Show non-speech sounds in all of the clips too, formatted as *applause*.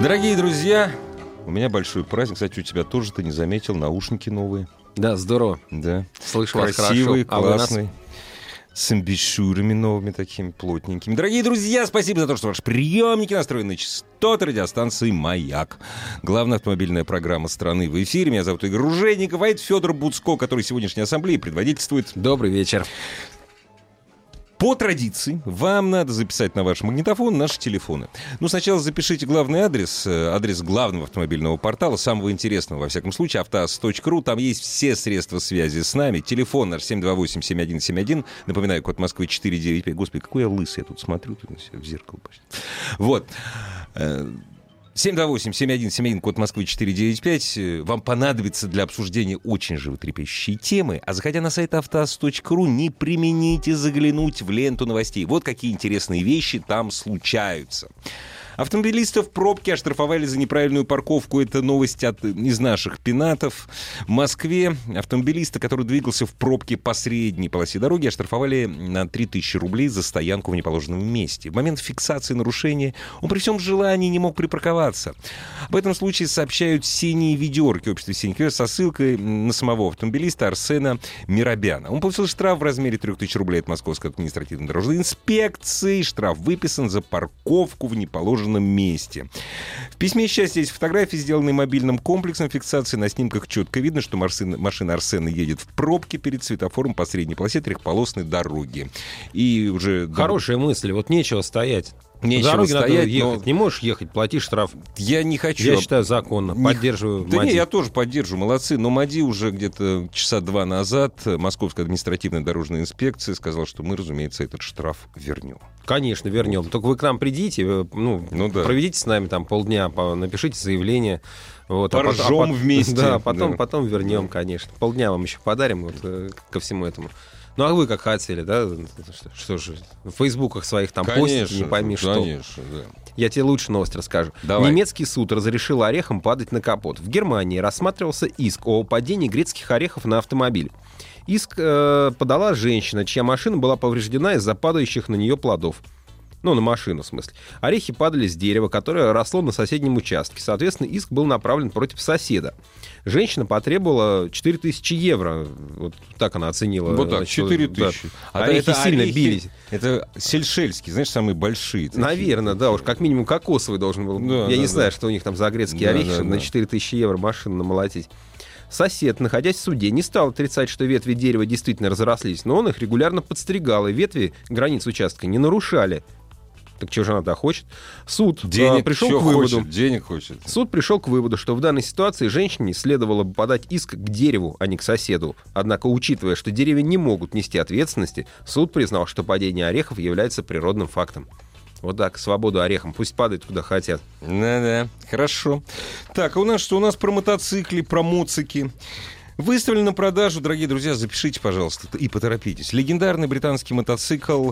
Дорогие друзья, у меня большой праздник. Кстати, у тебя тоже ты не заметил наушники новые. Да, здорово. Да. Слышу вас Красивый, хорошо. А нас- классный. С амбишюрами новыми такими плотненькими. Дорогие друзья, спасибо за то, что ваши приемники настроены на частоты радиостанции «Маяк». Главная автомобильная программа страны в эфире. Меня зовут Игорь Ружейников, а это Федор Буцко, который сегодняшней ассамблеи предводительствует. Добрый вечер. По традиции, вам надо записать на ваш магнитофон наши телефоны. Ну, сначала запишите главный адрес, э, адрес главного автомобильного портала, самого интересного, во всяком случае, автоаз.ру. Там есть все средства связи с нами. Телефон наш 728-7171. Напоминаю, код Москвы 495. Господи, какой я лысый, я тут смотрю тут в зеркало почти. Вот. Э, 728-7171, код Москвы 495. Э, Вам понадобится для обсуждения очень животрепещущие темы. А заходя на сайт автоаз.ру, не примените заглянуть в ленту новостей. Вот какие интересные вещи там случаются. Автомобилистов в пробке оштрафовали за неправильную парковку. Это новость от, из наших пенатов. В Москве автомобилиста, который двигался в пробке по средней полосе дороги, оштрафовали на 3000 рублей за стоянку в неположенном месте. В момент фиксации нарушения он при всем желании не мог припарковаться. В этом случае сообщают синие ведерки общества «Синий квест» со ссылкой на самого автомобилиста Арсена Миробяна. Он получил штраф в размере 3000 рублей от Московской административной дорожной инспекции. Штраф выписан за парковку в неположенном месте. В письме счастья есть фотографии, сделанные мобильным комплексом фиксации. На снимках четко видно, что машина Арсена едет в пробке перед светофором по средней полосе трехполосной дороги. И уже... Хорошая мысль. Вот нечего стоять. Нечего По дороге надо стоять, ехать. но- Не можешь ехать, плати штраф. Я не хочу... Я считаю, законно. Не- Поддерживаю Да Мади. не, я тоже поддерживаю, молодцы. Но МАДИ уже где-то часа два назад, Московская административная дорожная инспекция сказала, что мы, разумеется, этот штраф вернем. Конечно, вернем. Только вы к нам придите, э, ну, Ну да. проведите с нами там полдня, по- напишите заявление. Вот, Поржем пот- вместе. *laughs* Да, потом, Да. потом вернем, конечно. Полдня вам еще подарим вот, э, ко всему этому. Ну, а вы как хотели, да? Что, что же, в фейсбуках своих там постите, не пойми что. Конечно, да. Я тебе лучше новость расскажу. Давай. Немецкий суд разрешил орехам падать на капот. В Германии рассматривался иск о падении грецких орехов на автомобиль. Иск э, подала женщина, чья машина была повреждена из-за падающих на нее плодов. Ну, на машину, в смысле. Орехи падали с дерева, которое росло на соседнем участке. Соответственно, иск был направлен против соседа. Женщина потребовала 4000 евро. Вот так она оценила. Вот так, значит, 4 да. тысячи. Орехи сильно бились. Это сельшельские, знаешь, самые большие. такие. Наверное, да, уж как минимум кокосовый должен был. Да, Я да, не да. знаю, что у них там за грецкие Да, орехи, да, чтобы да. на 4000 евро машину намолотить. Сосед, находясь в суде, не стал отрицать, что ветви дерева действительно разрослись, но он их регулярно подстригал, и ветви границ участка не нарушали. Так чего же она-то хочет? Суд а, Денег пришел к выводу. хочет, денег хочет. Суд пришел к выводу, что в данной ситуации женщине следовало бы подать иск к дереву, а не к соседу. Однако, учитывая, что деревья не могут нести ответственности, суд признал, что падение орехов является природным фактом. Вот так, свободу орехам, пусть падают куда хотят. Да-да, хорошо. Так, а у нас что? У нас про мотоциклы, про моцики. Выставлен на продажу, дорогие друзья, запишите, пожалуйста, и поторопитесь. Легендарный британский мотоцикл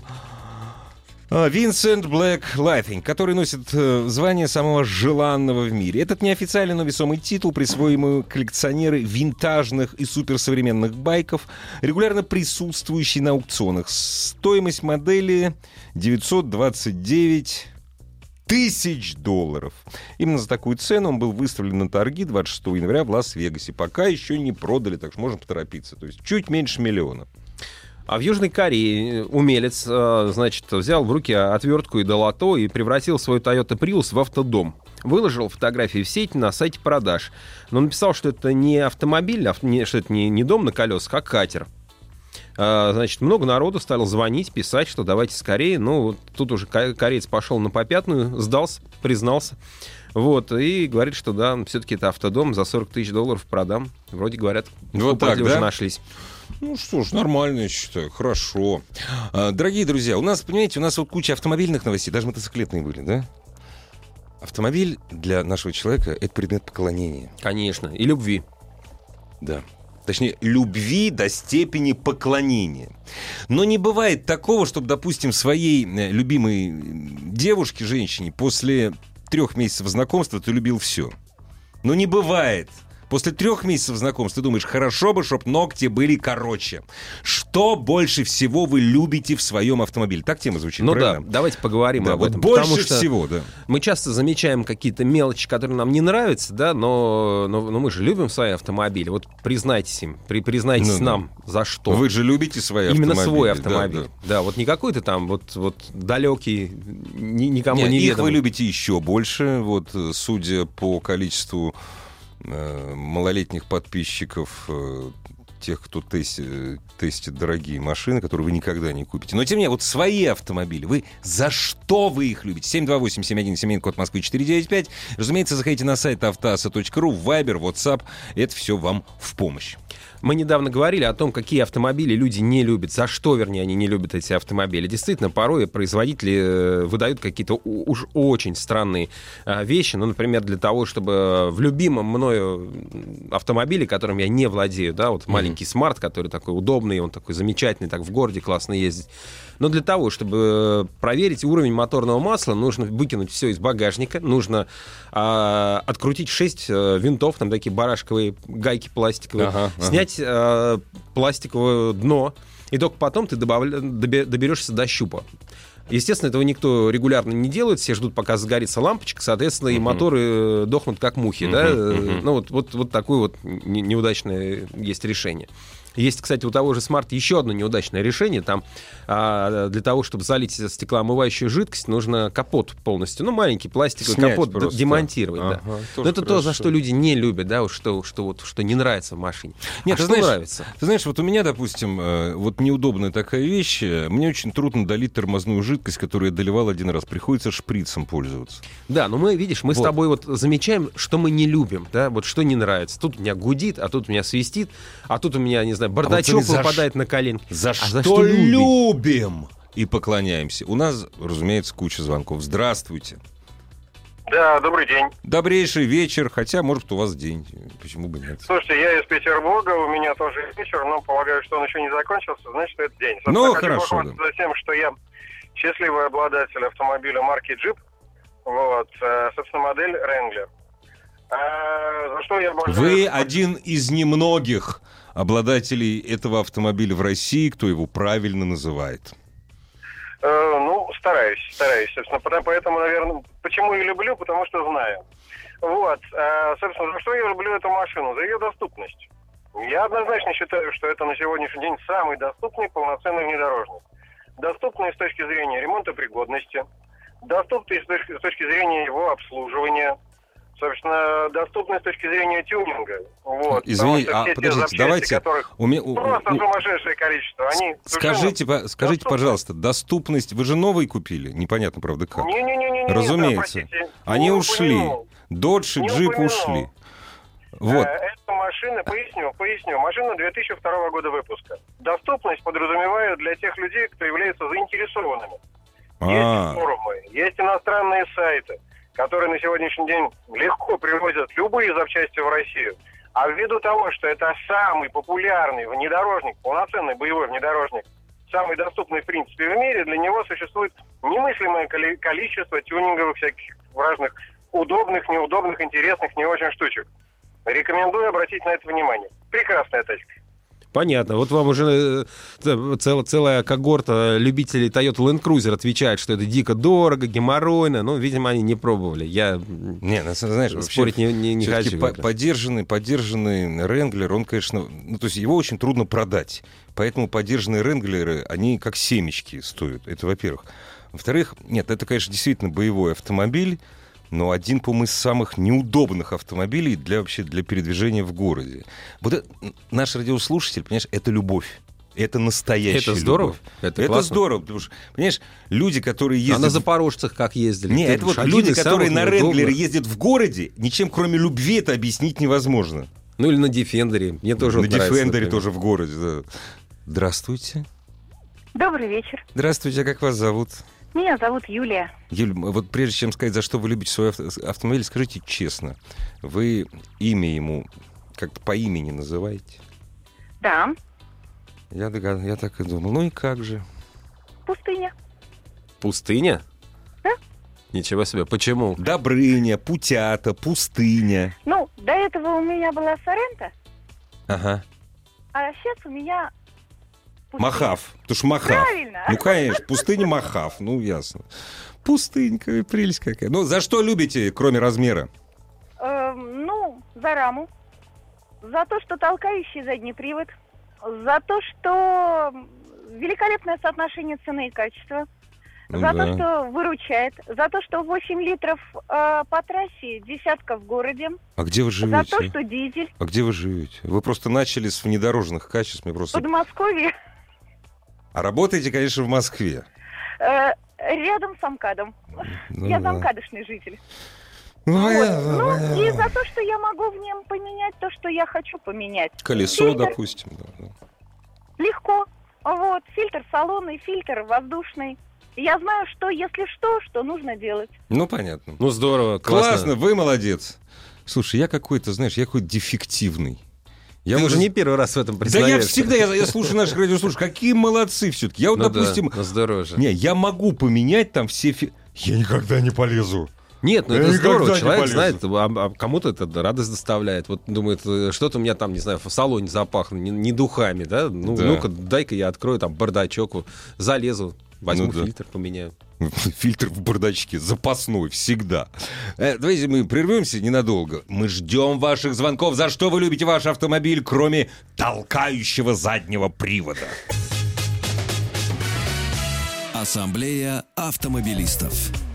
Vincent Black Lightning, который носит э, звание самого желанного в мире. Этот неофициальный, но весомый титул, присвоили ему коллекционеры винтажных и суперсовременных байков, регулярно присутствующий на аукционах. Стоимость модели 929 тысяч долларов. Именно за такую цену он был выставлен на торги 26 января в Лас-Вегасе. Пока еще не продали, так что можно поторопиться. То есть чуть меньше миллиона. А в Южной Корее умелец, э, значит, взял в руки отвертку и долото и превратил свой Toyota Prius в автодом. Выложил фотографии в сеть на сайте продаж. Но написал, что это не автомобиль, а что это не, дом на колесах, а катер. А, Значит, много народу стало звонить, писать, что давайте скорее. Ну, вот тут уже ко- кореец пошел на попятную, сдался, признался. Вот, и говорит, что да, все-таки это автодом, за 40 тысяч долларов продам. Вроде говорят, Вот так, покупатели уже да? нашлись. Ну что ж, нормально, я считаю, хорошо. А, дорогие друзья, у нас, понимаете, у нас вот куча автомобильных новостей, даже мотоциклетные были, да? Автомобиль для нашего человека — это предмет поклонения. Конечно. И любви. Да. Точнее, любви до степени поклонения. Но не бывает такого, чтобы, допустим, своей э, любимой девушке, женщине, после трех месяцев знакомства ты любил все. Но не бывает. После трех месяцев знакомства ты думаешь, хорошо бы, чтобы ногти были короче. Что больше всего вы любите в своем автомобиле? Так тема звучит, Ну правильно? да, давайте поговорим Да, об вот этом. больше потому что всего, да. Мы часто замечаем какие-то мелочи, которые нам не нравятся, да, но, но, но мы же любим свои автомобили. Вот признайтесь им, при, признайтесь Ну да. нам, за что. Вы же любите свои Именно автомобили. свой да, автомобиль. да. Да, вот не какой-то там вот, вот далекий, ни- никому Нет, не их вы любите еще больше, вот судя по количеству малолетних подписчиков, э, тех, кто тест- э, тестит дорогие машины, которые вы никогда не купите. Но тем не менее, вот свои автомобили, вы за что вы их любите? 728-7171, код Москвы 495. Разумеется, заходите на сайт автоаса.ру, Viber, WhatsApp. Это все вам в помощь. Мы недавно говорили о том, какие автомобили люди не любят, за что, вернее, они не любят эти автомобили. Действительно, порой производители э, выдают какие-то уж очень странные а, вещи. Ну, например, для того, чтобы в любимом мною автомобиле, которым я не владею, да, вот маленький смарт, который такой удобный, он такой замечательный, так в городе классно ездить. Но для того, чтобы проверить уровень моторного масла, нужно выкинуть все из багажника, нужно а, открутить 6 винтов, там такие барашковые гайки пластиковые, Ага, ага. Снять э, пластиковое дно, и только потом ты добавля- добе- доберешься до щупа. Естественно, этого никто регулярно не делает, все ждут, пока загорится лампочка, соответственно, и моторы э, дохнут как мухи, да? Мгм, Э, мгм. Ну, вот, вот, вот такое вот не- неудачное есть решение. Есть, кстати, у того же смарта еще одно неудачное решение. Там а, для того, чтобы залить стеклоомывающую жидкость, нужно капот полностью, ну, маленький пластиковый Снять капот просто. демонтировать. да. Ага, Но тоже это то, за хорошо. что люди не любят, да, что, что, вот, что не нравится в машине. Нет, а ты что знаешь, нравится? Ты знаешь, вот у меня, допустим, э, вот неудобная такая вещь. э, Мне очень трудно долить тормозную жидкость, которую я доливал один раз. Приходится шприцем пользоваться. Да, но мы, видишь, мы с Вот. тобой вот замечаем, что мы не любим, да, вот что не нравится. Тут у меня гудит, а тут у меня свистит, а тут у меня, не знаю, бардачок за выпадает на коленки. За А что, любить? любим и поклоняемся. У нас, разумеется, куча звонков. Здравствуйте. Да, добрый день. Добрейший вечер, хотя, может, у вас день. Почему бы нет? Слушайте, я из Петербурга, у меня тоже вечер, но полагаю, что он еще не закончился, значит, это день. Ну, Собственно, хочу хорошо, похвастаться тем, что я счастливый обладатель автомобиля марки Jeep, вот, э, собственно, модель Wrangler. А, за что я обожаю... Вы один из немногих обладателей этого автомобиля в России, кто его правильно называет. Э, ну, стараюсь, стараюсь, собственно, поэтому, наверное, почему я люблю, потому что знаю. Вот, э, собственно, за что я люблю эту машину? За ее доступность. Я однозначно считаю, что это на сегодняшний день самый доступный полноценный внедорожник. Доступный с точки зрения ремонта пригодности, доступный с точки, с точки зрения его обслуживания, собственно, доступный с точки зрения тюнинга. Вот, Извини, а, подождите, запчасти, давайте которых У меня- у- просто у- сумасшедшее количество, они... Скажите, по- скажите, доступны. пожалуйста, доступность... Вы же новый купили? Непонятно, правда, как. Не-не-не-не. Разумеется. Они ушли. Додж и джип ушли. Вот. Э, Эта машина, поясню, поясню, машина 2002 года выпуска. Доступность подразумевает для тех людей, кто является заинтересованными. А, Есть форумы, есть иностранные сайты, которые на сегодняшний день легко привозят любые запчасти в Россию. А ввиду того, что это самый популярный внедорожник, полноценный боевой внедорожник, самый доступный в принципе в мире, для него существует немыслимое коли- количество тюнинговых всяких разных удобных, неудобных, интересных, не очень штучек. Рекомендую обратить на это внимание. Прекрасная тачка. Понятно. Вот вам уже э, цел- целая когорта любителей Toyota Land Cruiser отвечает, что это дико дорого, геморройно. Ну, видимо, они не пробовали. Я не, ну, знаешь, вообще... спорить не, не, не Все-таки хочу. по- подержанный, подержанный Ренглер, он, конечно, ну, то есть его очень трудно продать. Поэтому подержанные Ренглеры, они как семечки стоят. Это во-первых. Во-вторых, нет, это, конечно, действительно боевой автомобиль, но один, по-моему, из самых неудобных автомобилей для вообще для передвижения в городе. Вот это- наш радиослушатель, понимаешь, это любовь. Это настоящая Это здорово. любовь. Это Это, классно. здорово, потому что, понимаешь, люди, которые А ездят... на в- запорожцах как ездили? Не, Ты это вот люди, которые на. Ренглере ездят в городе, ничем кроме любви это объяснить невозможно. Ну или на Дефендере. Мне тоже на вот нравится, Дефендере тоже в городе. да. Здравствуйте. Добрый вечер. Здравствуйте, а как вас зовут? Меня зовут Юлия. Юль, вот прежде чем сказать, за что вы любите свой авто- автомобиль, скажите честно, вы имя ему как-то по имени называете? Да, Я, догад- я так и думал. Ну и как же? пустыня. Пустыня? Да. Ничего себе. Почему? Добрыня, Путята, Пустыня. Ну, до этого у меня была Сорента, Ага. а сейчас у меня. Махав. Потому что Махав. Правильно. Ну, конечно, пустыня Махав. Ну, ясно. Пустынька, прелесть какая. Ну, за что любите, кроме размера? Эм, ну, за раму. За то, что толкающий задний привод. За то, что великолепное соотношение цены и качества. Ну за да. то, что выручает. За то, что 8 литров э, по трассе, десятка в городе. А где вы За живете? то, что дизель. А где вы живете? Вы просто начали с внедорожных качеств. Мне В просто... Подмосковье. А работаете, конечно, в Москве. э, рядом с Амкадом. Ну я да. замкадошный житель. Ну, Вот. понятно, Ну, понятно. и за то, что я могу в нем поменять то, что я хочу поменять. Колесо, Фильтр допустим. да, да. Легко. Вот, фильтр салонный, фильтр воздушный. Я знаю, что, если что, что нужно делать. Ну, понятно. Ну, здорово, Классно, классно. вы молодец. Слушай, я какой-то, знаешь, я какой-то дефективный. Я, Ты уже не первый раз в этом Да я всегда, я, я слушаю наших радиослушателей, какие молодцы все-таки. Я вот, Ну да, допустим, ну здорово же. не, я могу поменять там все... фи- Я никогда не полезу. Нет, ну Я это здорово. Человек полезу. знает, а, а кому-то это радость доставляет. Вот думает, э, что-то у меня там, не знаю, в салоне запахло, не, не духами, да? Ну, Да. ну-ка, дай-ка я открою там бардачок, залезу, возьму Ну да. фильтр, поменяю. *laughs* Фильтр в бардачке запасной всегда. Э, давайте мы прервемся ненадолго. Мы ждем ваших звонков. За что вы любите ваш автомобиль, кроме толкающего заднего привода? Ассамблея автомобилистов.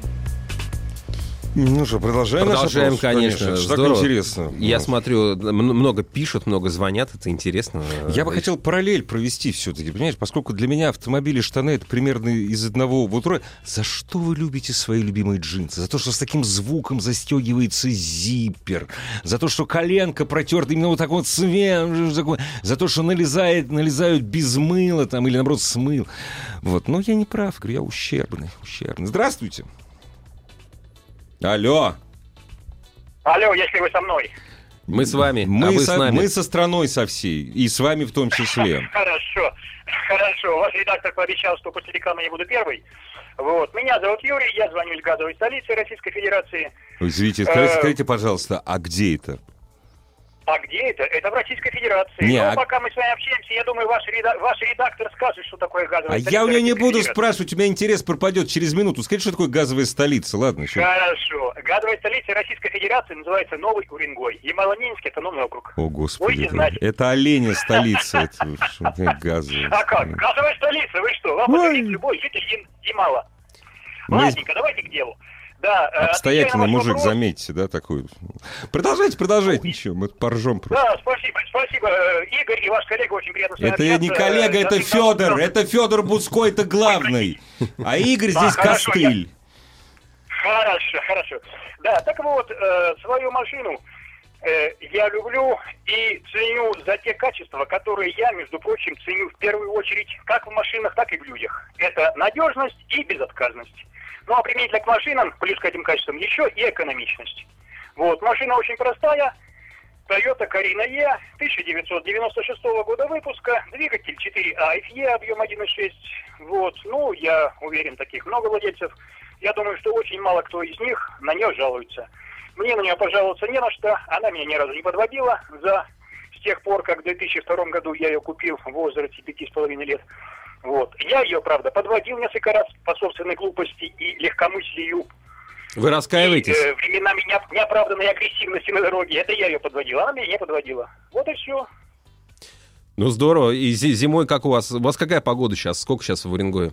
Ну что, продолжаем Продолжаем, конечно. Ж так интересно. Я Ну. смотрю, много пишут, много звонят, это интересно. Я бы Э, хотел параллель провести все-таки, понимаешь, поскольку для меня автомобили штаны это примерно из одного вот роя. За что вы любите свои любимые джинсы? За то, что с таким звуком застегивается зиппер, за то, что коленка протерта именно вот так вот такой- за то, что налезает, налезают без мыла там или наоборот с мыл. Вот, но я не прав, говорю, я ущербный, ущербный. Здравствуйте. Алло. Алло, если вы со мной. Мы с вами, Мы, а вы со, с нами. мы со страной со всей, и с вами в том числе. *laughs* Хорошо, хорошо. Ваш редактор пообещал, что после рекламы я буду первый. Вот. Меня зовут Юрий, я звоню из газовой столицы Российской Федерации. Извините, скажите, Э, скажите, пожалуйста, а где это? А где это? Это в Российской Федерации. Не, Но а- пока мы с вами общаемся, я думаю, ваш, реда- ваш редактор скажет, что такое газовая А столица я у нее не буду Федерации. спрашивать, у меня интерес пропадет через минуту. Скажите, что такое газовая столица? Ладно, еще. Хорошо. Газовая столица Российской Федерации называется Новый Уренгой. Ямало-Ненецкий автономный округ. О, Господи. Будете Это, знать. это оленя столица. Это газовая. А как? Газовая столица, вы что? Вам любой житель Ям- Ямала. Ладненько, давайте к делу. Да, э, Обстоятельный мужик, вопрос- заметьте, да, такой. Продолжайте, продолжайте, ничего, мы поржем просто. Да, спасибо, спасибо, э, Игорь и ваш коллега, очень приятно Это я не коллега, Э, это Федор, это Федор Буцко, это главный. А Игорь А, здесь костыль. Хорошо, хорошо. Да, так вот, свою машину я люблю и ценю за те качества, которые я, между прочим, ценю в первую очередь как в машинах, так и в людях. Это надежность и безотказность. Ну а применительно к машинам, плюс к этим качествам, еще и экономичность. Вот, машина очень простая. Toyota Carina E 1996 года выпуска, двигатель 4А FE, объем 1.6. Вот, ну, я уверен, таких много владельцев. Я думаю, что очень мало кто из них на нее жалуется. Мне на нее пожаловаться не на что, она меня ни разу не подводила за с тех пор, как в 2002 году я ее купил в возрасте пяти с половиной лет. Вот. Я ее, правда, подводил несколько раз по собственной глупости и легкомыслию Вы раскаиваетесь? и, э, временами неоп- неоправданной агрессивности на дороге. Это я ее подводил, она меня не подводила. Вот и все. Ну, здорово. И зи- зимой как у вас? У вас какая погода сейчас? Сколько сейчас в Уренгое?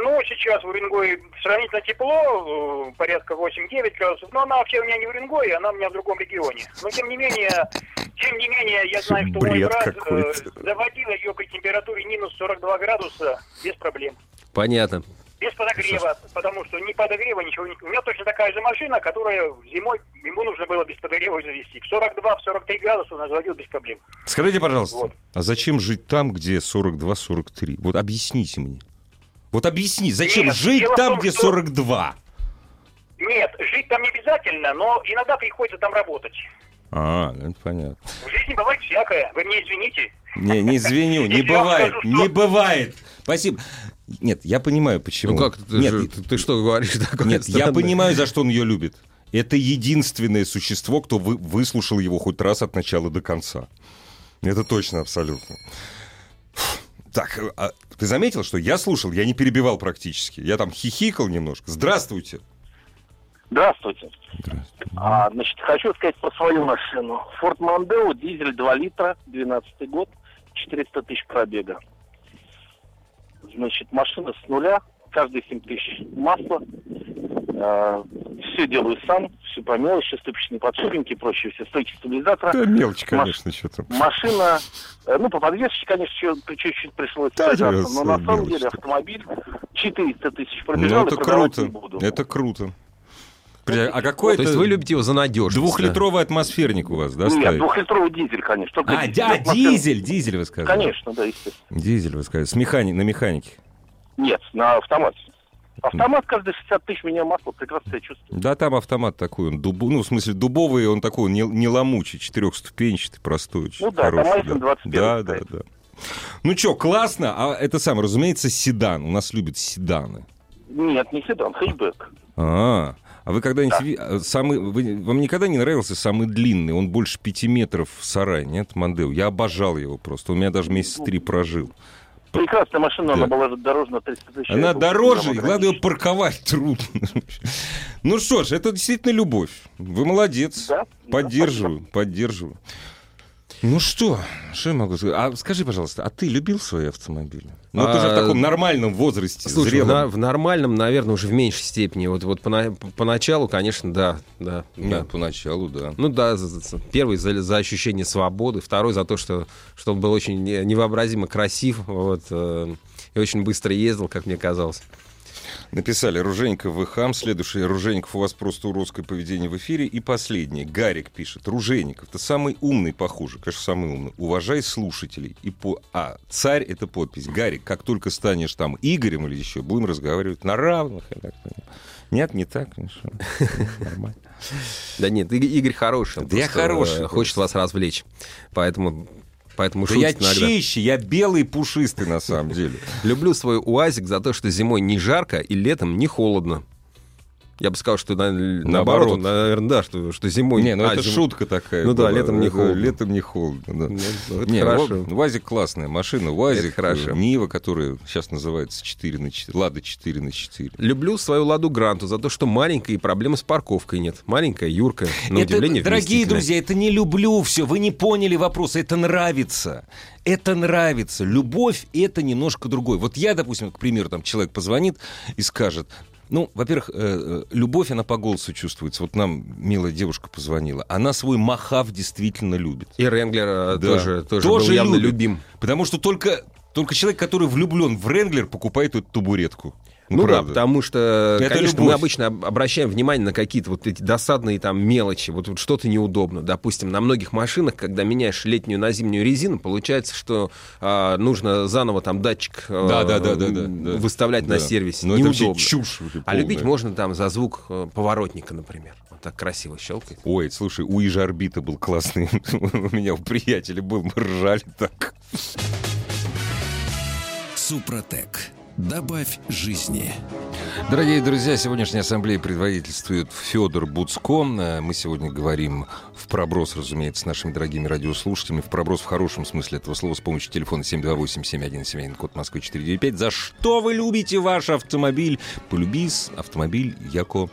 Ну, сейчас в Уренгое сравнительно тепло, э, порядка 8-9 градусов, но она вообще у меня не в Уренгое, она у меня в другом регионе. Но тем не менее, тем не менее, я знаю, что мой Бред брат э, заводил ее при температуре минус 42 градуса без проблем. Понятно. Без подогрева, потому что ни подогрева, ничего не... У меня точно такая же машина, которая зимой, ему нужно было без подогрева завести. В 42, в 43 градуса он заводил без проблем. Скажите, пожалуйста, Вот. а зачем жить там, где 42-43? Вот объясните мне. Вот объясни, зачем Нет, жить там, том, где что- 42? Нет, жить там не обязательно, но иногда приходится там работать. А, это понятно. В жизни бывает всякое, вы мне извините. Не, не звеню, не *laughs* бывает, не что- бывает. Спасибо. Нет, я понимаю, почему. Ну как, ты, Нет, же- ты, ты что говоришь *laughs* такое? Нет, я понимаю, за что он ее любит. Это единственное существо, кто вы- выслушал его хоть раз от начала до конца. Это точно, абсолютно. Фу. Так, а ты заметил, что я слушал, я не перебивал практически. Я там хихикал немножко. Здравствуйте. Здравствуйте. А, значит, хочу сказать про свою машину. Ford Mondeo, дизель 2 литра, 12 год, 400 тысяч пробега. Значит, машина с нуля, каждые 7 тысяч масла. все делаю сам, все по мелочи, ступичные подшипники и прочее, все стойки стабилизатора. Да мелочь, Маш- конечно, что там. Машина, э, ну, по подвеске, конечно, чуть-чуть пришлось Да, сажаться, но на самом мелочь. деле автомобиль 400 тысяч Ну, пробежал это и продавать круто. не буду. Это круто. А какой То это есть вы любите его за надежность. двухлитровый атмосферник у вас, да, Нет, стоит? двухлитровый дизель, конечно. Только А, дизель. да, Атмосфер- дизель, дизель вы сказали. Конечно, да, естественно. Дизель вы сказали. С механи... На механике. Нет, на автомате. Автомат каждые 60 тысяч меня масла, прекрасно себя чувствую. Да, там автомат такой, он дуб... ну, в смысле, дубовый, он такой не, не ломучий, четырехступенчатый, простой, Ну да, там хороший. 21 да, да, стоит. да. Ну что, классно, а это самое, разумеется, седан. У нас любят седаны. Нет, не седан, хэтчбэк. А, а вы когда-нибудь... ви- а, Самый... вы- Вам никогда не нравился самый длинный? Он больше пяти метров сарай, нет, Мандео? Я обожал его просто. У меня даже месяца три прожил. Прекрасная машина, Да. она была дороже на 300 тысяч. Она дороже, и главное ее парковать трудно. Ну что ж, это действительно любовь. Вы молодец. Да, да, Поддерживаю, поддерживаю. Ну что, что я могу сказать? А скажи, пожалуйста, а ты любил свои автомобили? Ну, ты уже в А, таком нормальном возрасте, Слушай, в, зрелом. на- в нормальном, наверное, уже в меньшей степени. Вот, вот пона- поначалу, конечно, да, да, да. Нет, поначалу, да. Ну да, за- за- первый за, за ощущение свободы, второй за то, что, что он был очень не- невообразимо красив, вот, э, и очень быстро ездил, как мне казалось. Написали Ружейников вы хам. Следующий Ружейников у вас просто уродское поведение в эфире. И последний. Гарик пишет. Ружейников, ты самый умный, похоже. Конечно, самый умный. Уважай слушателей. И по... А, царь — это подпись. Гарик, как только станешь там Игорем или еще, будем разговаривать на равных. я так понимаю. Нет, не так, конечно. *laughs* Нормально. Да нет, Игорь, хороший. Да я просто, хороший э, Хочет вас развлечь. Поэтому, поэтому Да я иногда. чище, я белый пушистый на самом деле. Люблю свой УАЗик за то, что зимой не жарко и летом не холодно. Я бы сказал, что на- наоборот, Наоборот. наверное, да, что, что зимой... Не, ну а, это зим- шутка такая. Ну да, была. летом не холодно. Летом не холодно, да. Ну, ну, это Не, хорошо. Ва- УАЗик классная машина. УАЗик, Это хорошо. э, Нива, которая сейчас называется 4 на 4, Лада 4 на 4. Люблю свою Ладу Гранту за то, что маленькая и проблем с парковкой нет. Маленькая, Юрка, на Это, удивление дорогие друзья, это не люблю все. Вы не поняли вопрос. Это нравится. Это нравится. Любовь — это немножко другой. Вот я, допустим, к примеру, там человек позвонит и скажет, ну, во-первых, э, э, любовь, она по голосу чувствуется. Вот нам милая девушка позвонила. Она свой махав действительно любит. И Ренглер э, Да. тоже, тоже, Тоже был явно любит. любим. Потому что только, только человек, который влюблен в Ренглер, покупает эту табуретку. Ну, да, правда. потому что, Это конечно, любовь. мы обычно об- обращаем внимание на какие-то вот эти досадные там мелочи, вот, вот что-то неудобно. Допустим, на многих машинах, когда меняешь летнюю на зимнюю резину, получается, что а, нужно заново там датчик а, Да, да, да, да, да, да. выставлять на Да. сервисе. Ну, это Неудобно. вообще чушь. вообще А любить полная. можно там за звук э, поворотника, например. Вот так красиво щелкает. Ой, слушай, у Ижа Орбита был классный. *laughs* У меня у приятеля был, мы ржали так. Супротек. Добавь жизни. Дорогие друзья, сегодняшняя ассамблея предводительствует Федор Буцко. Э, Мы сегодня говорим в проброс, разумеется, с нашими дорогими радиослушателями. В проброс в хорошем смысле этого слова с помощью телефона 728-7171, код Москвы 495. За что вы любите ваш автомобиль? Полюбись автомобиль яко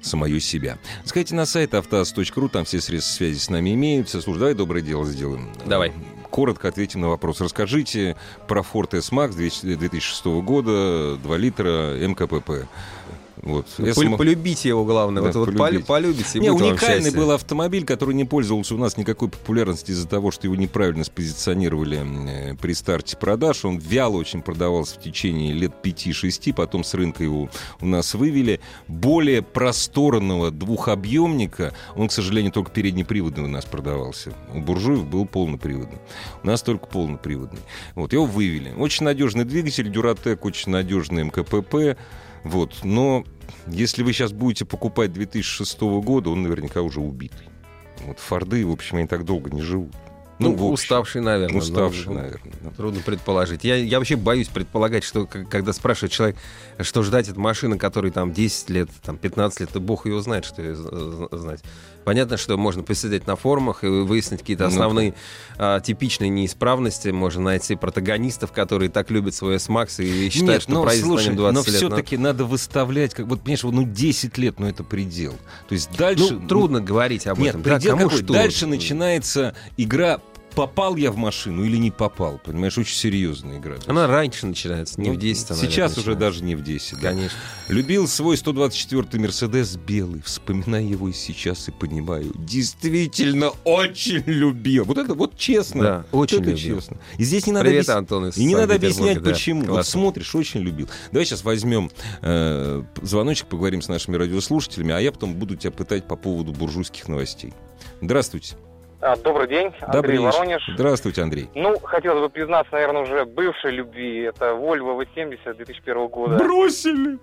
самое себя. Скажите на сайт автоаз.ру, там все средства связи с нами имеются. Слушай, давай доброе дело сделаем. Давай. Коротко ответим на вопрос. Расскажите про Ford S-Max 2006 года, 2 литра, МКПП. Вот. Пол- мы- Полюбите его, главное. Да, вот, вот полюбить. полю- полюбите. Не, уникальный был автомобиль, который не пользовался у нас никакой популярностью из-за того, что его неправильно спозиционировали э, при старте продаж. Он вяло очень продавался в течение лет 5-6, потом с рынка его у нас вывели. Более просторного двухобъемника, он, к сожалению, только переднеприводный у нас продавался. У буржуев был полноприводный. У нас только полноприводный. Вот, его вывели. Очень надежный двигатель, Дюратек, очень надежный МКПП. Вот, но если вы сейчас будете покупать 2006 года, он наверняка уже убитый. Вот Форды, в общем, они так долго не живут. Ну, общем, уставший, наверное. Уставший, Ну, наверное. да. Трудно предположить. Я, я вообще боюсь предполагать, что когда спрашивает человек, что ждать от машины, которой там 10 лет, там 15 лет, то бог ее знает, что ее знать. Понятно, что можно посидеть на форумах и выяснить какие-то Ну, основные а, типичные неисправности. Можно найти протагонистов, которые так любят свой S-Max и считают, Нет, что но, слушай, на нем 20 но лет. все-таки надо выставлять, как вот, понимаешь, ну 10 лет, ну это предел. То есть дальше... Ну, трудно говорить об Нет, этом. Да, предел кому какой? что? Дальше начинается игра попал я в машину или не попал, понимаешь, очень серьезная игра. Она раньше начинается, не Ну, в 10 она, Сейчас наверное, уже начинается. даже не в 10. да. Конечно. Любил свой 124-й Мерседес белый. Вспоминаю его и сейчас и понимаю. Действительно очень любил. Вот это вот честно. Да, очень это любил. честно. И здесь не надо, Привет, объяс- Антон и не надо объяснять, да, почему. Вот классно. смотришь, очень любил. Давай сейчас возьмем э, звоночек, поговорим с нашими радиослушателями, а я потом буду тебя пытать по поводу буржуйских новостей. Здравствуйте. А, Добрый день, Андрей Добрый. Воронеж. Здравствуйте, Андрей. Ну, хотелось бы признаться, наверное, уже бывшей любви. Это Volvo V70 2001 года. Бросили.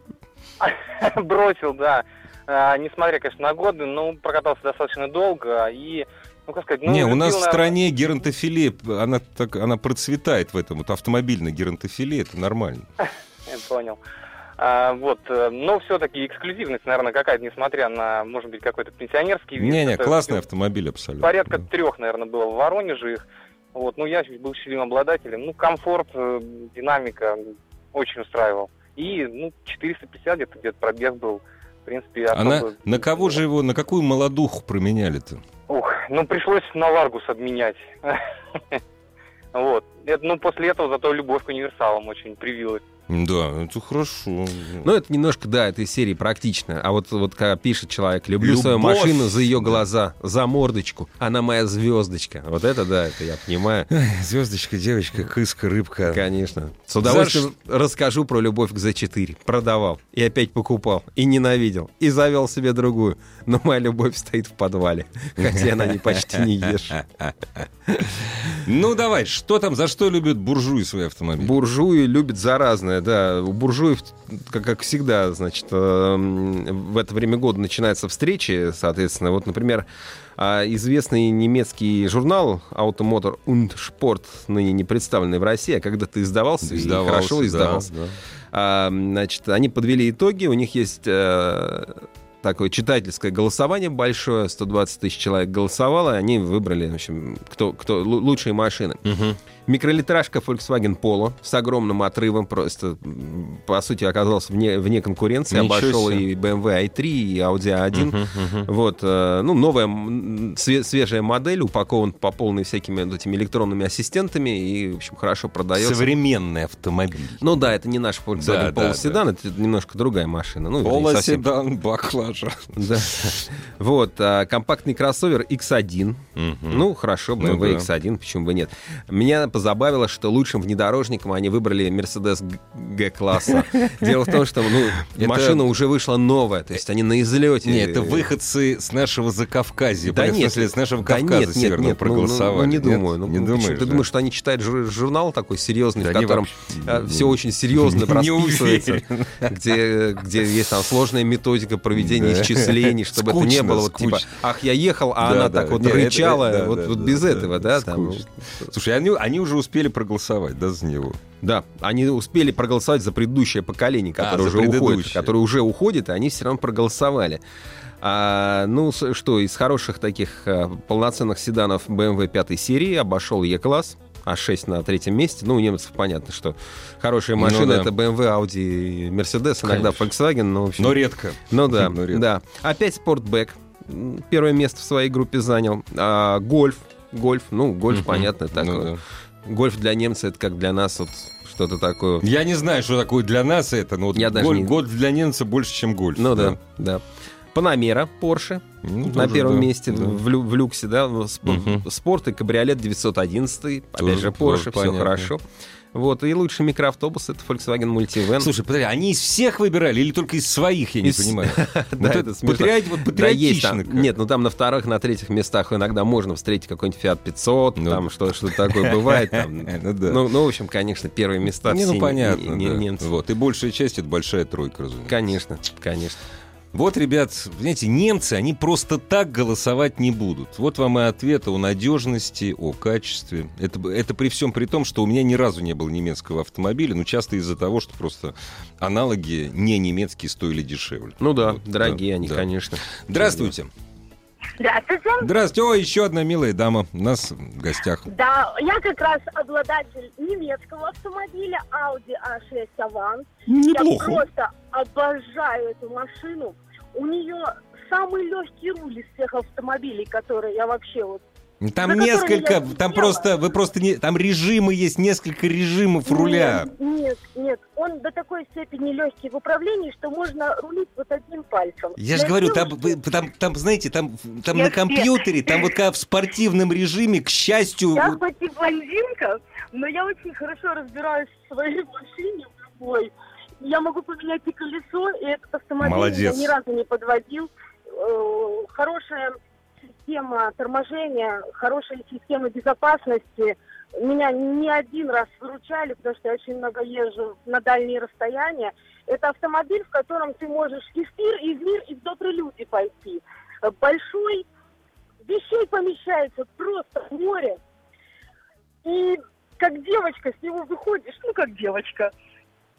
*laughs* Бросил, да. А, несмотря, конечно, на годы, но прокатался достаточно долго. И, ну, как сказать, ну, не, у нас в наверное, стране геронтофилия, она, так, она процветает в этом. Вот автомобильная геронтофилия, это нормально. *laughs* Я понял. А, вот, э, но все-таки эксклюзивность, наверное, какая-то, несмотря на, может быть, какой-то пенсионерский вид. Не-не, классный автомобиль абсолютно. Порядка Да. трех, наверное, было в Воронеже их. Вот, ну, я был счастливым обладателем. Ну, комфорт, э, динамика очень устраивал. И, ну, 450 где-то где пробег был. В принципе, А на, особо- на кого же его, на какую молодуху променяли-то? Ух, ну, пришлось на Ларгус обменять. *laughs* Вот. Ну, после этого зато любовь к универсалам очень привилась. Да, это хорошо. Ну, это немножко, да, этой серии практично. А вот, вот когда пишет человек, люблю свою Любовь. машину за ее глаза, за мордочку, она моя звездочка. Вот это, да, это я понимаю. Ай, звездочка, девочка, кыска, рыбка. Конечно. С удовольствием расскажу про любовь к Z4. Продавал. И опять покупал. И ненавидел. И завел себе другую. Но моя любовь стоит в подвале. Хотя она не почти не ешь. Ну, давай, что там, за что любят буржуи свои автомобили? Буржуи любят заразное, да. У буржуев, как, как всегда, значит, эм, в это время года начинаются встречи, соответственно. Вот, например, а, известный немецкий журнал Automotor und Sport, ныне не представленный в России, а когда-то издавался, и Издавался, хорошо да, издавался. да. А, значит, они подвели итоги, у них есть э, такое читательское голосование большое, 120 тысяч человек голосовало, и они выбрали, в общем, кто, кто лу- лучшие машины. Мгм. Микролитражка Volkswagen Polo с огромным отрывом, просто, по сути, оказался вне, вне конкуренции, Ничего обошел себе. и BMW i3, и Audi A1. Мгм, мгм. Вот, э, ну, новая, свежая модель, упакован по полной всякими вот этими электронными ассистентами и, в общем, хорошо продается. Современный автомобиль. Ну да, это не наш Да, Volkswagen да, Polo седан, это немножко другая машина. Ну, совсем- Полоседан, баклажа. Да. Вот, а, компактный кроссовер X1. Ну, хорошо, Ну BMW да. X1, почему бы нет. Меня позабавило, что лучшим внедорожником они выбрали Mercedes G-класса. Дело в том, что ну, *laughs* машина уже вышла новая, то есть они на излете. Не, это выходцы с нашего Закавказья. Да нет, в смысле, с нашего Кавказа нет, нет, северного нет, ну, ну, проголосовали. Ну, не Нет? думаю. Ну, не почему? думаешь? Ты думаешь, что они читают жур- журнал такой серьезный, в котором вообще- все очень *laughs* серьезно расписывается, где, где есть там сложная методика проведения исчислений, чтобы это не было вот типа, ах, я ехал, а она так вот рычала, вот, без этого, да. Слушай, они уже успели проголосовать, да, за него? Да, они успели проголосовать за предыдущее поколение, которое А, уже уходит, которое уже уходит, и они все равно проголосовали. А, ну, что, из хороших таких а, полноценных седанов BMW 5 серии обошел E-класс, А6 на третьем месте. Ну, у немцев понятно, что хорошие Ну машины да. это BMW, Audi, Mercedes, иногда Конечно. Volkswagen, но общем, Но редко. Ну да, Но редко. да. Опять спортбэк. Первое место в своей группе занял. А, гольф. Гольф, ну, гольф, понятно, так. Ну да. Гольф для немца это как для нас вот что-то такое. Я не знаю, что такое для нас это, но вот Я даже голь- не- год для немца больше, чем гольф. Ну да, да. Панамера, Порше Ну, на тоже первом да, месте да. в, лю- в люксе, да, ну, сп- Мгм. спорт и кабриолет 911, опять Тоже- же, тоже Порше, все понятно. хорошо. Вот, и лучший микроавтобус это Volkswagen Multivan. Слушай, подожди, они из всех выбирали или только из своих, я не Из- понимаю. *laughs* Да, Вот это патриотично. Нет, ну там на вторых, на третьих местах иногда можно встретить какой-нибудь Fiat 500, Ну. там что, что такое бывает. *laughs* Ну да. Ну, ну, в общем, конечно, первые места Не, ну понятно, не- немцы. Вот, и большая часть это большая тройка, разумеется. Конечно, конечно. Вот, ребят, знаете, немцы, они просто так голосовать не будут. Вот вам и ответ о надежности, о качестве. Это, это при всем при том, что у меня ни разу не было немецкого автомобиля, но часто из-за того, что просто аналоги не немецкие стоили дешевле. Ну да, Вот, дорогие да, они, да. конечно. Здравствуйте. Здравствуйте. Здравствуйте. О, еще одна милая дама у нас в гостях. Да, я как раз обладатель немецкого автомобиля Audi A6 Avant. Я просто обожаю эту машину. У нее самый легкий руль из всех автомобилей, которые я вообще вот... Там За несколько, там просто, вы просто не, там режимы есть, несколько режимов руля. Нет, нет, нет. Он до такой степени легкий в управлении, что можно рулить вот одним пальцем. Я же говорю, там, вы- там, там, знаете, там, там на компьютере, там вот как в спортивном режиме, к счастью, Я хоть и блондинка, но я очень хорошо разбираюсь в своей машине, в любой. Я могу поменять и колесо, и этот автомобиль Молодец. ни разу не подводил. Э, Хорошая система торможения, хорошая система безопасности. Меня не один раз выручали, потому что я очень много езжу на дальние расстояния. Это автомобиль, в котором ты можешь и в пир, и в мир, и в добрые люди пойти. Большой, вещей помещается просто в море. И как девочка с него выходишь, ну как девочка.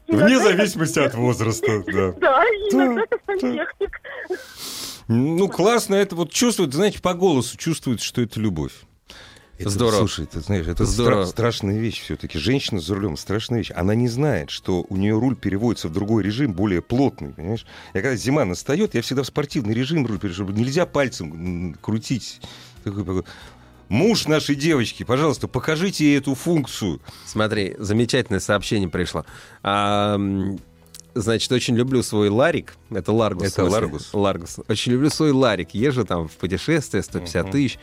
Я- зависимости от возраста, да. *laughs* Да, иногда это сантехник. Ну, классно это вот чувствует, знаете, по голосу чувствует, что это любовь. Это, Здорово. Слушай, ты знаешь, это Здорово. стра- страшная вещь все-таки. Женщина за рулем страшная вещь. Она не знает, что у нее руль переводится в другой режим, более плотный, понимаешь? Я когда зима настает, я всегда в спортивный режим руль перевожу. Нельзя пальцем крутить. Такой, Муж нашей девочки, пожалуйста, покажите ей эту функцию. Смотри, замечательное сообщение пришло. А, значит, очень люблю свой Ларик. Это Ларгус. Это. Ларгус. Ларгус. Очень люблю свой Ларик. Езжу там в путешествие 150 тысяч.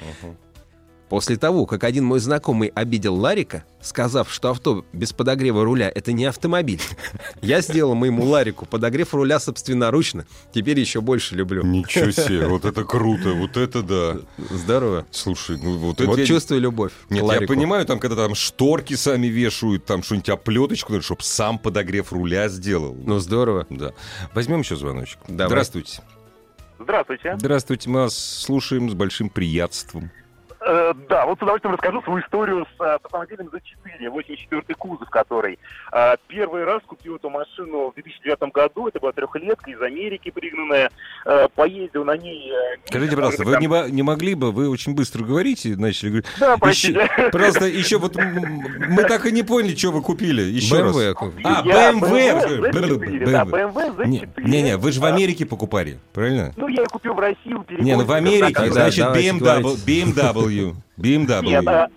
После того, как один мой знакомый обидел Ларика, сказав, что авто без подогрева руля — это не автомобиль, *laughs* я сделал моему Ларику подогрев руля собственноручно. Теперь еще больше люблю. Ничего себе, *laughs* вот это круто, вот это да. Здорово. Слушай, ну вот это Вот я- чувствую любовь. к Нет, я понимаю, там, когда там шторки сами вешают, там что-нибудь оплеточку, чтобы сам подогрев руля сделал. Ну, здорово. Да. Возьмем еще звоночек. Давай. Здравствуйте. Здравствуйте. Здравствуйте, мы вас слушаем с большим приятством. Э, да, вот с удовольствием расскажу свою историю с э, автомобилем Z4, 84 кузов который. Э, первый раз купил эту машину в 2009 году, это была трехлетка из Америки пригнанная. Э, поездил на ней... э, Скажите, пожалуйста, вы быть, не, не могли бы, вы очень быстро говорите, начали говорить. Да, Еще- простите. пожалуйста, еще вот мы так и не поняли, что вы купили. Еще раз. BMW. там- А, BMW. Z4, да, BMW Не- Z4. Не-не, вы же в Америке покупали, правильно? Ну, я купил в России. у Не, ну в Америке, значит, BMW. BMW, BMW. Нет, а,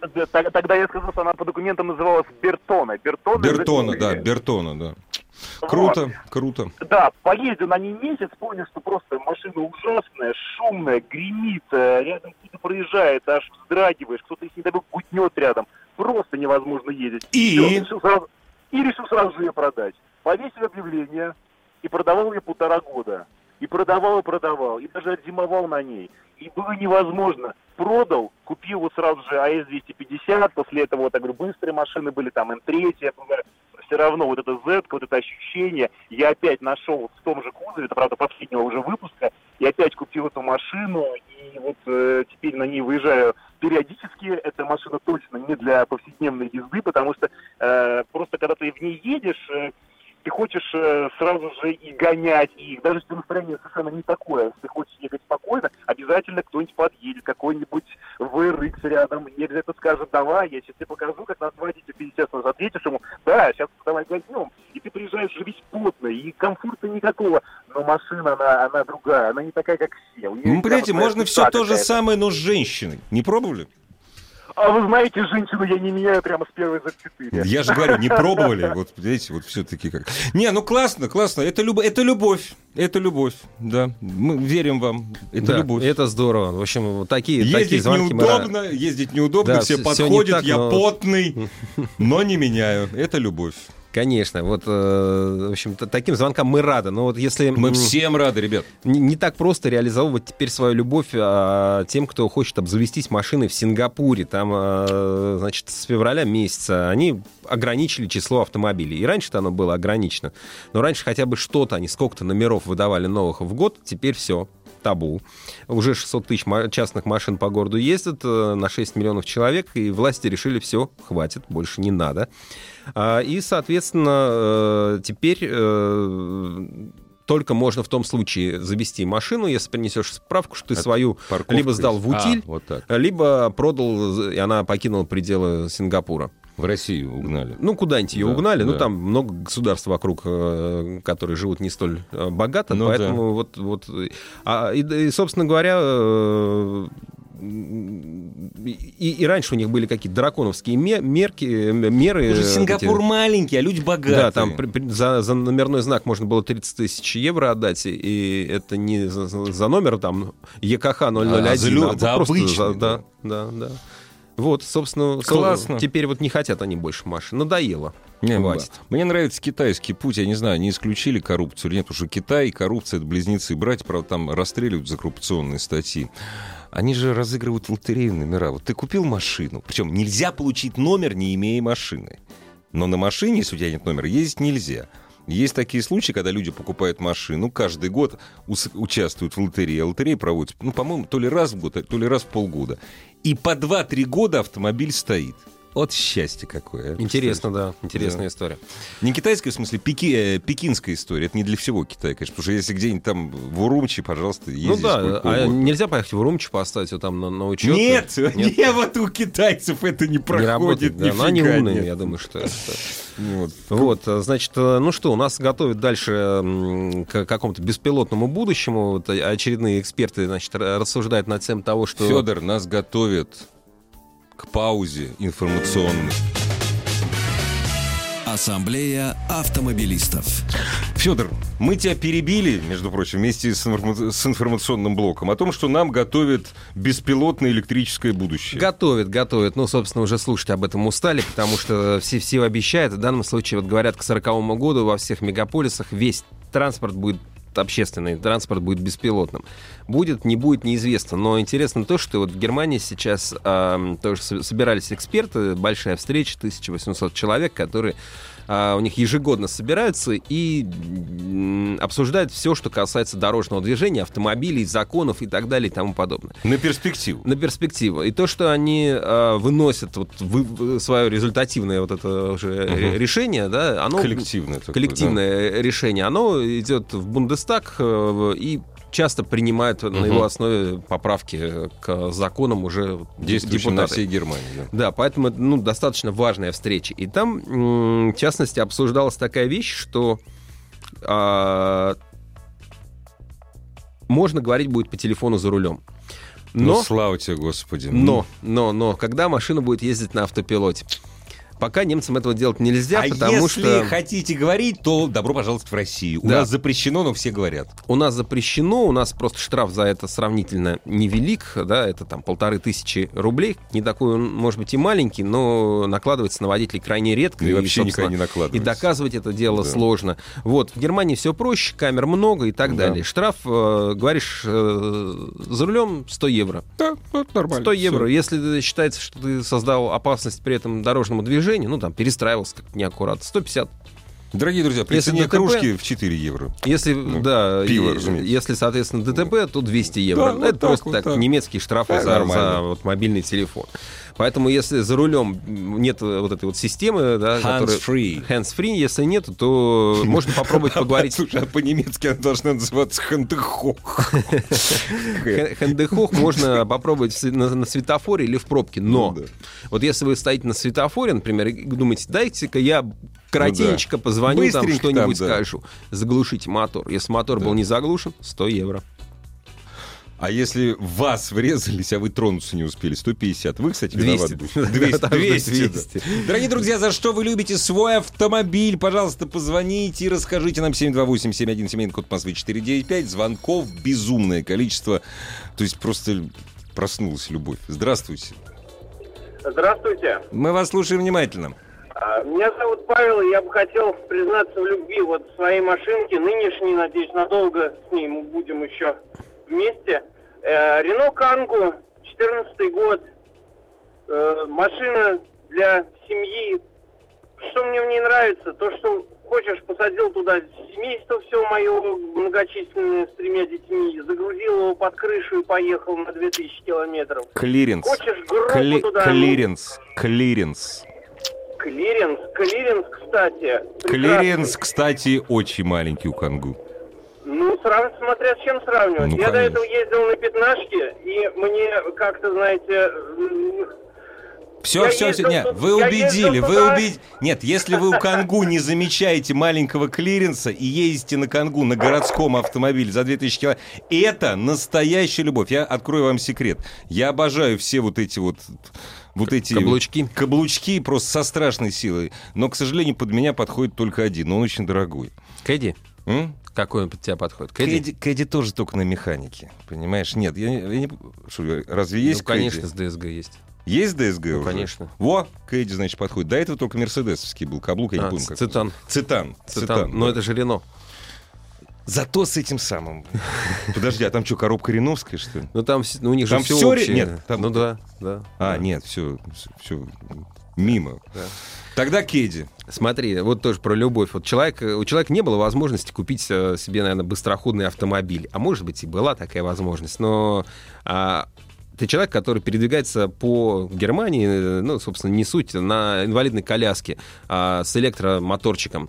тогда я сказал, что она по документам называлась Бертона. Бертона, Бертона, Z4. да, Бертона, да. Вот. Круто, круто. Да, поездил на ней месяц, понял, что просто машина ужасная, шумная, гремит, э, рядом кто-то проезжает, аж вздрагиваешь, кто-то, если не дай бог, гутнет рядом. Просто невозможно ездить. И? Всё, решил сразу- и решил сразу же ее продать. Повесил объявление и продавал ее полтора года. И продавал, и продавал, и даже отзимовал на ней. И было невозможно. Продал, купил вот сразу же АС-250, после этого, вот, я говорю, быстрые машины были, там М3, я говорю, все равно вот это Z, вот это ощущение, я опять нашел в том же кузове, это, правда, последнего уже выпуска, и опять купил эту машину, и вот э, теперь на ней выезжаю периодически. Эта машина точно не для повседневной езды, потому что э, просто когда ты в ней едешь, э, ты хочешь э, сразу же и гонять, и даже если настроение совершенно не такое, если ты хочешь ехать спокойно, обязательно кто-нибудь подъедет, какой-нибудь VRX рядом, и обязательно скажет, давай, я сейчас тебе покажу, как нас водить, и ты, естественно, ответишь ему, да, сейчас давай гонем, и ты приезжаешь уже весь потный, и комфорта никакого, но машина, она, она другая, она не такая, как все. Ну, понимаете, можно все то же самое, но с женщиной. Не пробовали? А вы знаете, женщину я не меняю прямо с первой запятые. Я же говорю, не пробовали. Вот, видите, вот все-таки как. Не, ну классно, классно. Это, люб... это любовь. Это любовь, да. Мы верим вам. Это Да, любовь. Это здорово. В общем, вот такие, такие Ездить звонки мы неудобно, ездить неудобно, Да, все подходят, не так, я но- потный, *laughs* но не меняю. Это любовь. Конечно, вот, э, в общем, таким звонкам мы рады. Но вот если Мы всем рады, ребят. не, не так просто реализовывать теперь свою любовь а, тем, кто хочет обзавестись машиной в Сингапуре. Там, а, значит, с февраля месяца они ограничили число автомобилей. И раньше-то оно было ограничено. Но раньше хотя бы что-то, они сколько-то номеров выдавали новых в год, теперь все табу. Уже 600 тысяч частных машин по городу ездят э, на 6 миллионов человек, и власти решили, все, хватит, больше не надо. А, И, соответственно, э, теперь э, только можно в том случае завести машину, если принесешь справку, что ты От свою либо сдал в есть. утиль, А, вот так. либо продал, и она покинула пределы Сингапура. В Россию угнали. Ну, куда-нибудь ее Да, угнали. Ну, да. там много государств вокруг, э, которые живут не столь богато, Ну поэтому вот... вот а, и, и, собственно говоря, и, и раньше у них были какие-то драконовские ме- мерки, э, меры. Что э, Сингапур эти- маленький, а люди богатые. да, там при- при- за, за номерной знак можно было 30 тысяч евро отдать, и это не за, за номер там ЕКХ 001, А, за лё- за просто обычный, за- да. да, да. Вот, собственно, со- Классно. теперь вот не хотят они больше машин. Надоело. Не, Хватит. Мне нравится китайский путь. Я не знаю, они исключили коррупцию или нет, потому что Китай и коррупция — это близнецы и братья, правда, там расстреливают за коррупционные статьи. Они же разыгрывают в лотерею номера. Вот ты купил машину, причем нельзя получить номер, не имея машины. Но на машине, если у тебя нет номера, ездить нельзя. Есть такие случаи, когда люди покупают машину, каждый год участвуют в лотерее. А лотерея проводится, ну, по-моему, то ли раз в год, то ли раз в полгода. И по 2-3 года автомобиль стоит. Вот счастье какое. Интересно, да, интересная Да. история. Не китайская, в смысле, пеки, э, пекинская история. Это не для всего Китая, конечно. Потому что если где-нибудь там в Урумчи, пожалуйста, ездите ну да, а угодно. нельзя поехать в Урумчи, поставить его там на, на учет? Нет, не *laughs* вот у китайцев это не Не проходит. работает, да, но они умные, нет. я думаю, что... это- Вот. Вот, э, значит, э, ну что, у нас готовят дальше к какому-то беспилотному будущему. Вот э, очередные эксперты, значит, рассуждают над тем того, что... Федор, нас готовят к паузе информационной. Ассамблея автомобилистов. Федор, мы тебя перебили, между прочим, вместе с, информа- с информационным блоком, о том, что нам готовят беспилотное электрическое будущее. Готовят, готовят. Ну, собственно, уже слушать об этом устали, потому что все, все обещают. В данном случае, вот говорят, к 40 году во всех мегаполисах весь транспорт будет общественный транспорт будет беспилотным. Будет, не будет, неизвестно. Но интересно то, что вот в Германии сейчас а, тоже со- собирались эксперты, большая встреча, 1800 человек, которые у них ежегодно собираются и обсуждают все, что касается дорожного движения, автомобилей, законов и так далее и тому подобное На перспективу. на перспективу. И то, что они э, выносят вот вы- свое результативное вот это уже ре- решение, да, оно Коллективное такое, коллективное решение, оно идет в Бундестаг э, и часто принимают на его основе поправки к законам уже Действующий на депутаты. всей Германии. да. Да, поэтому это ну, достаточно важная встреча. И там, в частности, обсуждалась такая вещь, что а, можно говорить будет по телефону за рулем. Ну, Но, слава тебе, Господи. но, но, но, когда машина будет ездить на автопилоте. Пока немцам этого делать нельзя, а потому если что хотите говорить, то добро пожаловать в Россию. У Да. нас запрещено, но все говорят. у нас запрещено, у нас просто штраф за это сравнительно невелик, да, это там полторы тысячи рублей, не такой, он, может быть, и маленький, но накладывается на водителей крайне редко. И вообще никогда не И накладывается. доказывать это дело Да. сложно. Вот, в Германии все проще, камер много и так Да. далее. Штраф, э, говоришь, э, за рулем 100 евро. Да, вот нормально. 100 евро. Если считается, что ты создал опасность при этом дорожному движению, ну, там, перестраивался как-то неаккуратно, 150. Дорогие друзья, при Если цене ДТП кружки в 4 евро. Если, Ну, да, пиво, разумеется. если, соответственно, ДТП, то 200 евро. Да, вот Это так, просто вот так, так. немецкие штрафы Да, за, нормально. за вот мобильный телефон. Поэтому, если за рулем нет вот этой вот системы, да, которая... Hands-free. Hands-free, если нет, то можно попробовать *laughs* поговорить. Слушай, а по-немецки она должна называться хантехох. Хэ- Хэндехох можно попробовать на, светофоре или в пробке. Но Ну вот если вы стоите на светофоре, например, и думаете, дайте-ка я коротенечко позвоню, там что-нибудь скажу. Заглушите мотор. Если мотор был не заглушен, 100 евро. А если в вас врезались, а вы тронуться не успели, 150. Вы, кстати, 200. виноваты будете. 200. Там же 200, 200. да. Дорогие друзья, за что вы любите свой автомобиль? Пожалуйста, позвоните и расскажите нам 728-7171, код Москвы 495. Звонков безумное количество. То есть просто проснулась любовь. Здравствуйте. Здравствуйте. Мы вас слушаем внимательно. А, Меня зовут Павел, и я бы хотел признаться в любви вот своей машинке, нынешней, надеюсь, надолго с ней мы будем еще вместе. Э, Рено Кангу, 14 год, Э, машина для семьи. Что мне в ней нравится, то, что хочешь, посадил туда семейство все мое многочисленное с тремя детьми, загрузил его под крышу и поехал на 2000 километров. Клиренс. Хочешь группу Кли- туда? ну, Клиренс. Клиренс. Клиренс, клиренс, кстати. Клиренс, кстати, очень маленький у Кангу. Ну, срав... смотря с чем сравнивать. Ну, конечно. Я до этого ездил на пятнашке, и мне как-то, знаете... Все, Я все, все. Нет, тут- вы убедили, вы убедили. Нет, если вы у Кангу не замечаете маленького клиренса и ездите на Кангу на городском автомобиле за 2000 километров, это настоящая любовь. Я открою вам секрет. Я обожаю все вот эти вот вот эти Каблучки. каблучки просто со страшной силой. Но, к сожалению, под меня подходит только один, он очень дорогой. Кэдди? М? Какой он под тебя подходит? Кэдди? Кэдди, Кэдди тоже только на механике, понимаешь? Нет, я, не- я не... Что, разве есть ну, конечно, Кэдди? с ДСГ есть. Есть ДСГ Ну, уже? конечно. Во, Кэдди, значит, подходит. До этого только мерседесовский был каблук, я не А, помню. как Цитан. он. Цитан. Цитан. Но да. это же Рено. Зато с этим самым. *laughs* Подожди, а там что, коробка Реновская, что ли? Ну там ну, у них Там же все всё ре- общее. нет, там- Ну да, да. А, нет, все, все мимо. Да. Тогда Кэдди. Смотри, вот тоже про любовь. Вот человек, у человека не было возможности купить э, себе, наверное, быстроходный автомобиль. А может быть, и была такая возможность. Но а, ты человек, который передвигается по Германии, э, ну, собственно, не суть, на инвалидной коляске а, с электромоторчиком.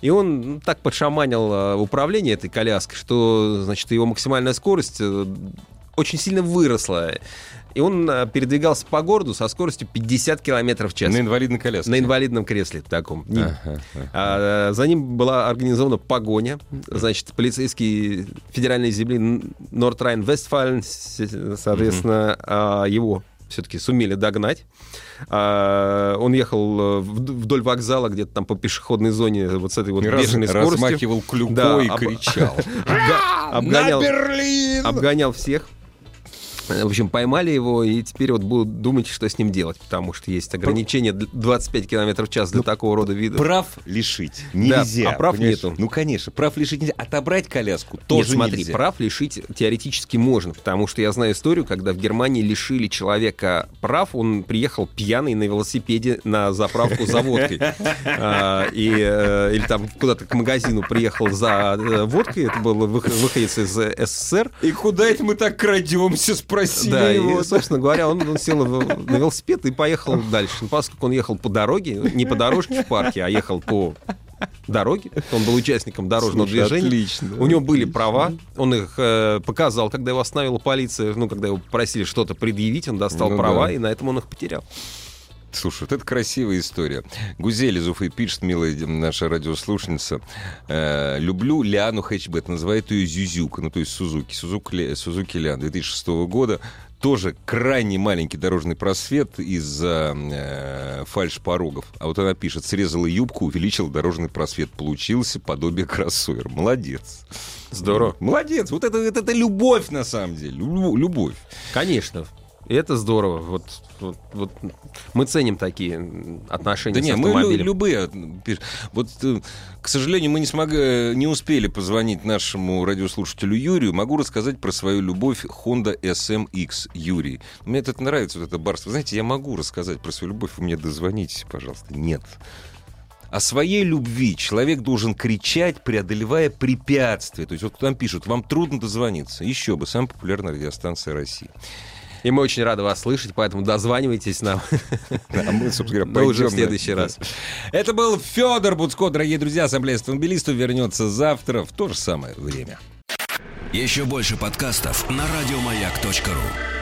И он ну, так подшаманил э, управление этой коляской, что, значит, его максимальная скорость очень сильно выросла. И он э, передвигался по городу со скоростью 50 километров в час. На инвалидной коляске. На инвалидном кресле таком. Ага, ага. А, за ним была организована погоня. Значит, полицейские федеральной земли Норд-Райн-Вестфален, соответственно, а, его все-таки сумели догнать. А, Он ехал э, вд- вдоль вокзала, где-то там по пешеходной зоне, вот с этой вот раз- бешеной скоростью. размахивал клюкой Да, и об- кричал. *laughs* Обгонял, На Берлин! обгонял всех. В общем, поймали его, и теперь вот будут думать, что с ним делать, потому что есть ограничение д- 25 километров в час для такого рода видов. Прав лишить нельзя. а прав понимаешь? нету. Ну, конечно, прав лишить нельзя. Отобрать коляску тоже Нет, смотри, нельзя. прав лишить теоретически можно, потому что я знаю историю, когда в Германии лишили человека прав, он приехал пьяный на велосипеде на заправку за водкой. *laughs* А, э, Или там куда-то к магазину приехал за э, водкой, это был вых- выходец из СССР. И куда это мы так крадемся, спросили Да, его. и, собственно говоря, он, он сел на велосипед и поехал дальше. Ну, поскольку он ехал по дороге, не по дорожке в парке, а ехал по дороге, он был участником дорожного Слушай, движения. отлично, У него были отлично. права, он их э, показал, когда его остановила полиция, ну, когда его попросили что-то предъявить, он достал Ну права, да. и на этом он их потерял. Слушай, вот это красивая история. Гузель из Уфы пишет, милая наша радиослушница, э, люблю Лиану Хэтчбет, называет ее Зюзюка, ну то есть Сузуки, Сузуки, Сузуки Лиан 2006 года. Тоже крайне маленький дорожный просвет из-за э, фальш-порогов. А вот она пишет, срезала юбку, увеличила дорожный просвет. Получился подобие кроссовер. Молодец. Здорово. Молодец. Вот это, это, это любовь на самом деле. Лю- Любовь. Конечно. И это здорово. Вот, вот, вот мы ценим такие отношения Да с не, мы лю- автомобилем. любые. пиш- Вот, э, к сожалению, мы не смогли, не успели позвонить нашему радиослушателю Юрию. Могу рассказать про свою любовь Honda SMX Юрий. Мне это нравится, вот это барство. Знаете, я могу рассказать про свою любовь, вы мне дозвонитесь, пожалуйста. Нет. О своей любви человек должен кричать, преодолевая препятствия. То есть вот там пишут, вам трудно дозвониться. Еще бы, самая популярная радиостанция России. И мы очень рады вас слышать, поэтому дозванивайтесь нам. А мы, собственно говоря, Но уже в следующий раз. Это был Федор Буцко, дорогие друзья. Ассамблея автомобилистов вернется завтра в то же самое время. Еще больше подкастов на радиомаяк.ру.